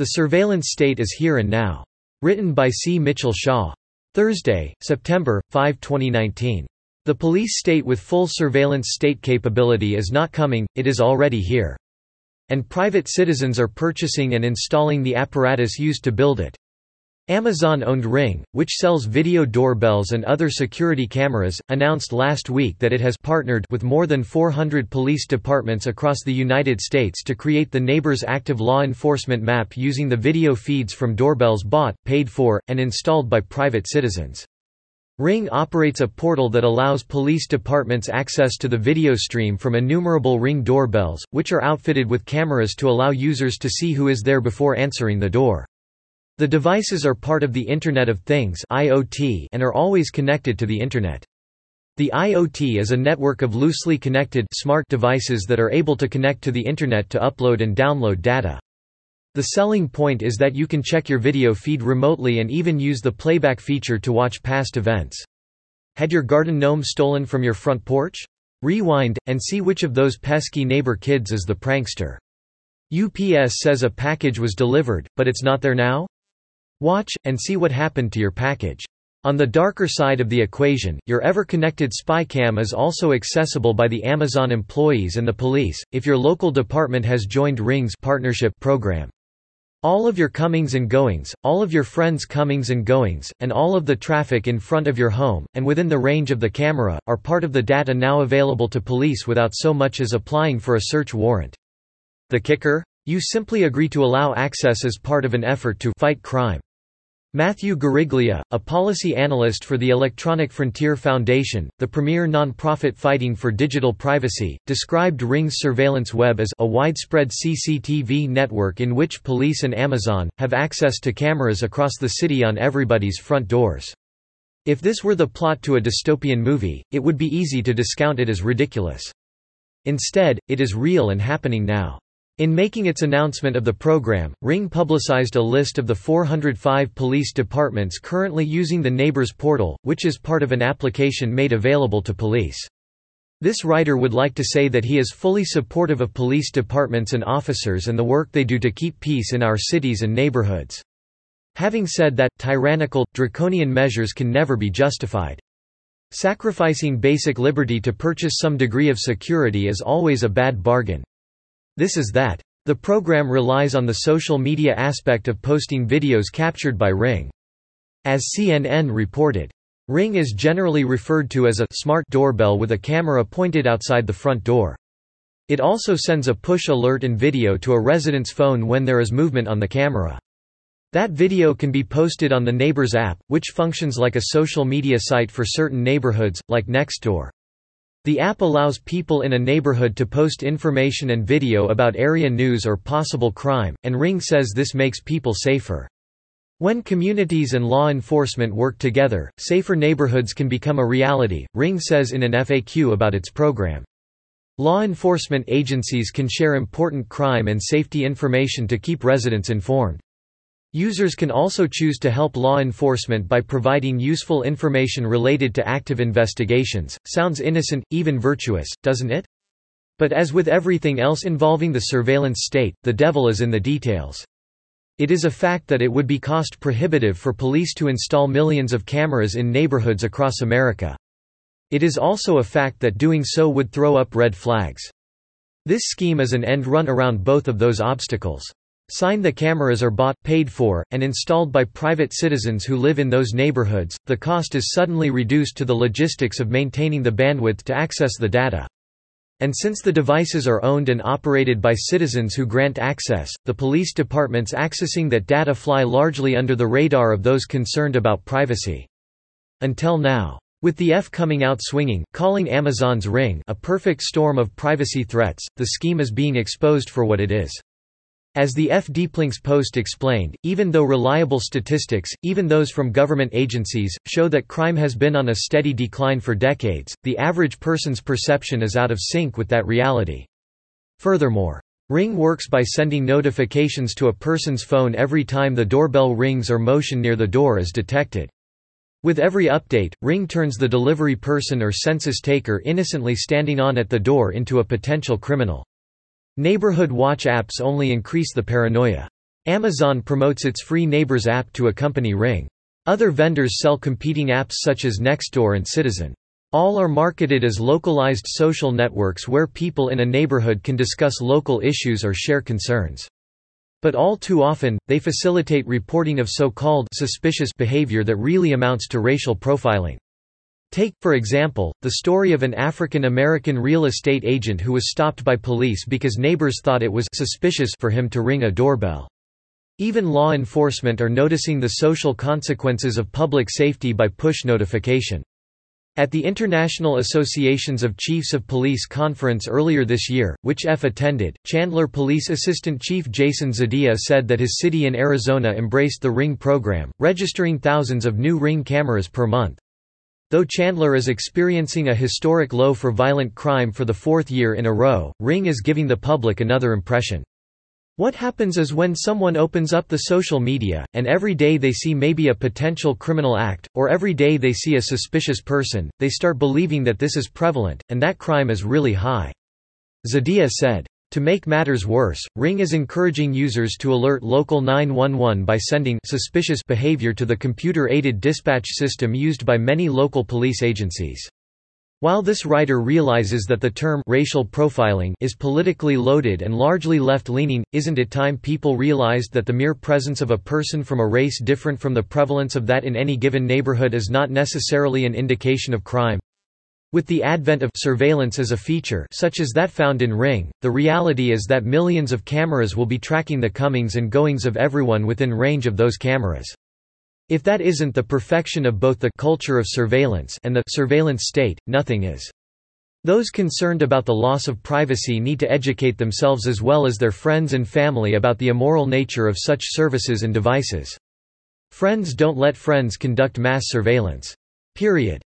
The Surveillance State is Here and Now. Written by C. Mitchell Shaw. Thursday, September, 5, 2019. The police state with full surveillance state capability is not coming, it is already here. And private citizens are purchasing and installing the apparatus used to build it. Amazon-owned Ring, which sells video doorbells and other security cameras, announced last week that it has partnered with more than 400 police departments across the United States to create the Neighbors Active Law Enforcement Map using the video feeds from doorbells bought, paid for, and installed by private citizens. Ring operates a portal that allows police departments access to the video stream from innumerable Ring doorbells, which are outfitted with cameras to allow users to see who is there before answering the door. The devices are part of the Internet of Things and are always connected to the Internet. The IoT is a network of loosely connected smart devices that are able to connect to the Internet to upload and download data. The selling point is that you can check your video feed remotely and even use the playback feature to watch past events. Had your garden gnome stolen from your front porch? Rewind, and see which of those pesky neighbor kids is the prankster. UPS says a package was delivered, but it's not there now? Watch, and see what happened to your package. On the darker side of the equation, your ever-connected spycam is also accessible by the Amazon employees and the police, if your local department has joined Ring's partnership program. All of your comings and goings, all of your friends' comings and goings, and all of the traffic in front of your home, and within the range of the camera, are part of the data now available to police without so much as applying for a search warrant. The kicker? You simply agree to allow access as part of an effort to fight crime. Matthew Guariglia, a policy analyst for the Electronic Frontier Foundation, the premier nonprofit fighting for digital privacy, described Ring's surveillance web as a widespread CCTV network in which police and Amazon have access to cameras across the city on everybody's front doors. If this were the plot to a dystopian movie, it would be easy to discount it as ridiculous. Instead, it is real and happening now. In making its announcement of the program, Ring publicized a list of the 405 police departments currently using the Neighbors portal, which is part of an application made available to police. This writer would like to say that he is fully supportive of police departments and officers and the work they do to keep peace in our cities and neighborhoods. Having said that, tyrannical, draconian measures can never be justified. Sacrificing basic liberty to purchase some degree of security is always a bad bargain. This is that. The program relies on the social media aspect of posting videos captured by Ring. As CNN reported, Ring is generally referred to as a smart doorbell with a camera pointed outside the front door. It also sends a push alert and video to a resident's phone when there is movement on the camera. That video can be posted on the Neighbors app, which functions like a social media site for certain neighborhoods, like Nextdoor. The app allows people in a neighborhood to post information and video about area news or possible crime, and Ring says this makes people safer. When communities and law enforcement work together, safer neighborhoods can become a reality, Ring says in an FAQ about its program. Law enforcement agencies can share important crime and safety information to keep residents informed. Users can also choose to help law enforcement by providing useful information related to active investigations. Sounds innocent, even virtuous, doesn't it? But as with everything else involving the surveillance state, the devil is in the details. It is a fact that it would be cost prohibitive for police to install millions of cameras in neighborhoods across America. It is also a fact that doing so would throw up red flags. This scheme is an end run around both of those obstacles. Sign the cameras are bought, paid for, and installed by private citizens who live in those neighborhoods, the cost is suddenly reduced to the logistics of maintaining the bandwidth to access the data. And since the devices are owned and operated by citizens who grant access, the police departments accessing that data fly largely under the radar of those concerned about privacy. Until now. With the EFF coming out swinging, calling Amazon's Ring a perfect storm of privacy threats, the scheme is being exposed for what it is. As the EFF. Deeplinks Post explained, even though reliable statistics, even those from government agencies, show that crime has been on a steady decline for decades, the average person's perception is out of sync with that reality. Furthermore, Ring works by sending notifications to a person's phone every time the doorbell rings or motion near the door is detected. With every update, Ring turns the delivery person or census taker innocently standing on at the door into a potential criminal. Neighborhood watch apps only increase the paranoia. Amazon promotes its free Neighbors app to accompany Ring. Other vendors sell competing apps such as Nextdoor and Citizen. All are marketed as localized social networks where people in a neighborhood can discuss local issues or share concerns. But all too often, they facilitate reporting of so-called suspicious behavior that really amounts to racial profiling. Take, for example, the story of an African American real estate agent who was stopped by police because neighbors thought it was suspicious for him to ring a doorbell. Even law enforcement are noticing the social consequences of public safety by push notification. At the International Associations of Chiefs of Police conference earlier this year, which EFF attended, Chandler Police Assistant Chief Jason Zdilla said that his city in Arizona embraced the Ring program, registering thousands of new Ring cameras per month. Though Chandler is experiencing a historic low for violent crime for the fourth year in a row, Ring is giving the public another impression. What happens is when someone opens up the social media, and every day they see maybe a potential criminal act, or every day they see a suspicious person, they start believing that this is prevalent, and that crime is really high. Zdilla said. To make matters worse, Ring is encouraging users to alert local 911 by sending suspicious behavior to the computer-aided dispatch system used by many local police agencies. While this writer realizes that the term racial profiling is politically loaded and largely left-leaning, isn't it time people realized that the mere presence of a person from a race different from the prevalence of that in any given neighborhood is not necessarily an indication of crime? With the advent of surveillance as a feature such as that found in Ring, the reality is that millions of cameras will be tracking the comings and goings of everyone within range of those cameras. If that isn't the perfection of both the culture of surveillance and the surveillance state, nothing is. Those concerned about the loss of privacy need to educate themselves as well as their friends and family about the immoral nature of such services and devices. Friends don't let friends conduct mass surveillance. Period.